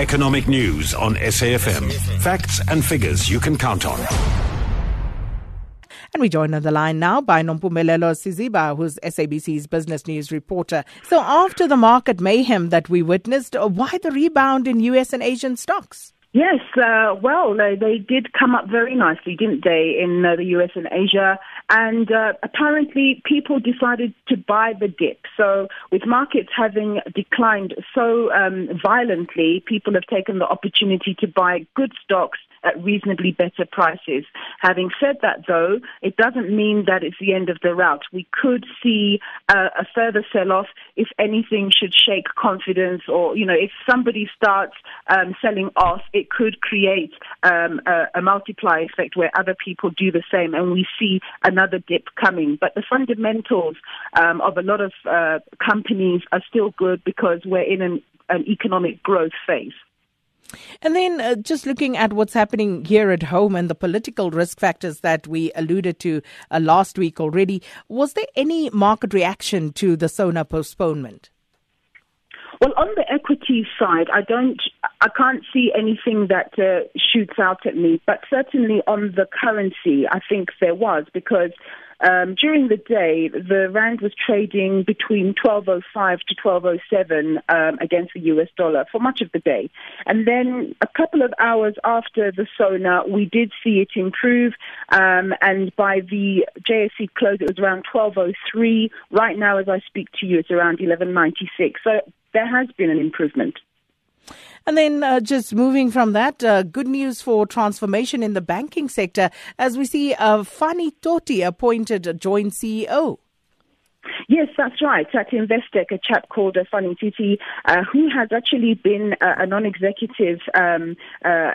Economic news on SAFM. Facts and figures you can count on. And we join on the line now by Nompumelelo Siziba, who's SABC's business news reporter. So, after the market mayhem that we witnessed, why the rebound in US and Asian stocks? Yes, uh, well, they, they, did come up very nicely, didn't they, in uh, the US and Asia? And uh, apparently, people decided to buy the dip. So, with markets having declined so um, violently, people have taken the opportunity to buy good stocks at reasonably better prices. Having said that, though, it doesn't mean that it's the end of the route. We could see uh, a further sell-off if anything should shake confidence, or you know, if somebody starts um, selling off, it could create um, a, a multiply effect where other people do the same, and we see another dip coming. But the fundamentals um, of a lot of uh, companies are still good because we're in an, an economic growth phase. And then uh, just looking at what's happening here at home and the political risk factors that we alluded to uh, last week already, was there any market reaction to the SONA postponement? Well, on the equity side, I don't, I can't see anything that uh, shoots out at me. But certainly on the currency, I think there was because um, during the day, the rand was trading between 12.05 to 12.07 um, against the US dollar for much of the day. And then a couple of hours after the SONA, we did see it improve. Um, and by the JSE close, it was around 12.03. Right now, as I speak to you, it's around 11.96. So there has been an improvement. And then uh, just moving from that, uh, good news for transformation in the banking sector as we see uh, Fani Toti appointed joint CEO. Yes, that's right. At Investec, a chap called uh, Fani Titi, uh, who has actually been uh, a non-executive um, uh,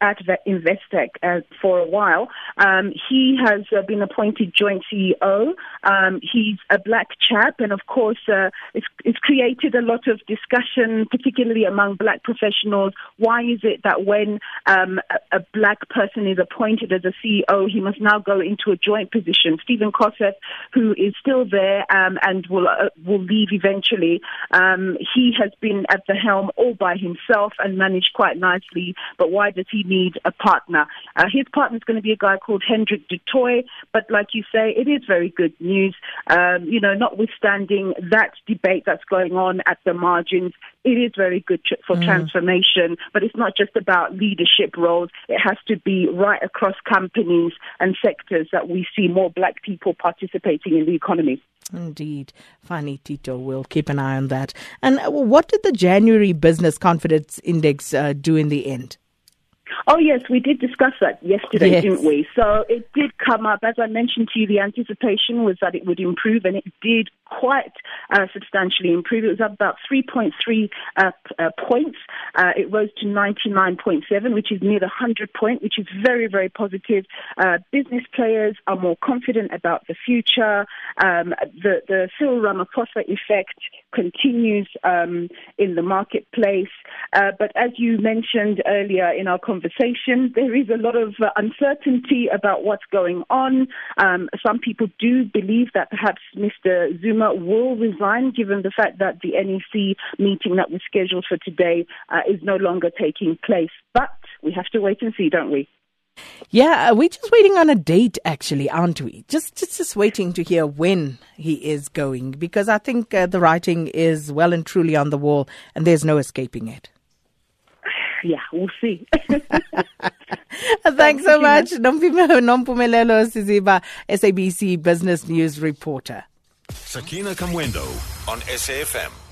at at Investec uh, for a while. Um, he has uh, been appointed joint CEO. Um, he's a black chap, and of course, uh, it's, it's, created a lot of discussion, particularly among black professionals. Why is it that when um, a, a, black person is appointed as a CEO, he must now go into a joint position? Stephen Koseff, who is still there um, and will uh, will leave eventually, um, he has been at the helm all by himself and managed quite nicely. But why does he need a partner. Uh, his partner is going to be a guy called Hendrik du Toit, but like you say, it is very good news. Um, you know, notwithstanding that debate that's going on at the margins, it is very good for mm. transformation, but it's not just about leadership roles. It has to be right across companies and sectors that we see more black people participating in the economy. Indeed. Fani Tito will keep an eye on that. And uh, what did the January Business Confidence Index uh, do in the end? Oh, yes, we did discuss that yesterday, yes. didn't we? So it did come up. As I mentioned to you, the anticipation was that it would improve, and it did quite uh, substantially improved. It was up about 3.3 uh, uh, points. Uh, it rose to 99.7, which is near the 100 point, which is very, very positive. Uh, business players are more confident about the future. Um, the, the Cyril Ramaphosa effect continues um, in the marketplace. Uh, but as you mentioned earlier in our conversation, there is a lot of uncertainty about what's going on. Um, some people do believe that perhaps Mr. Zuma will resign, given the fact that the NEC meeting that was scheduled for today uh, is no longer taking place. But we have to wait and see, don't we? Yeah, we're just waiting on a date, actually, aren't we? Just, just, just waiting to hear when he is going, because I think uh, the writing is well and truly on the wall, and there's no escaping it. Yeah, we'll see. Thanks so much, Nompumelelo Siziba, SABC Business News reporter. Sakina Kamwendo on SAFM.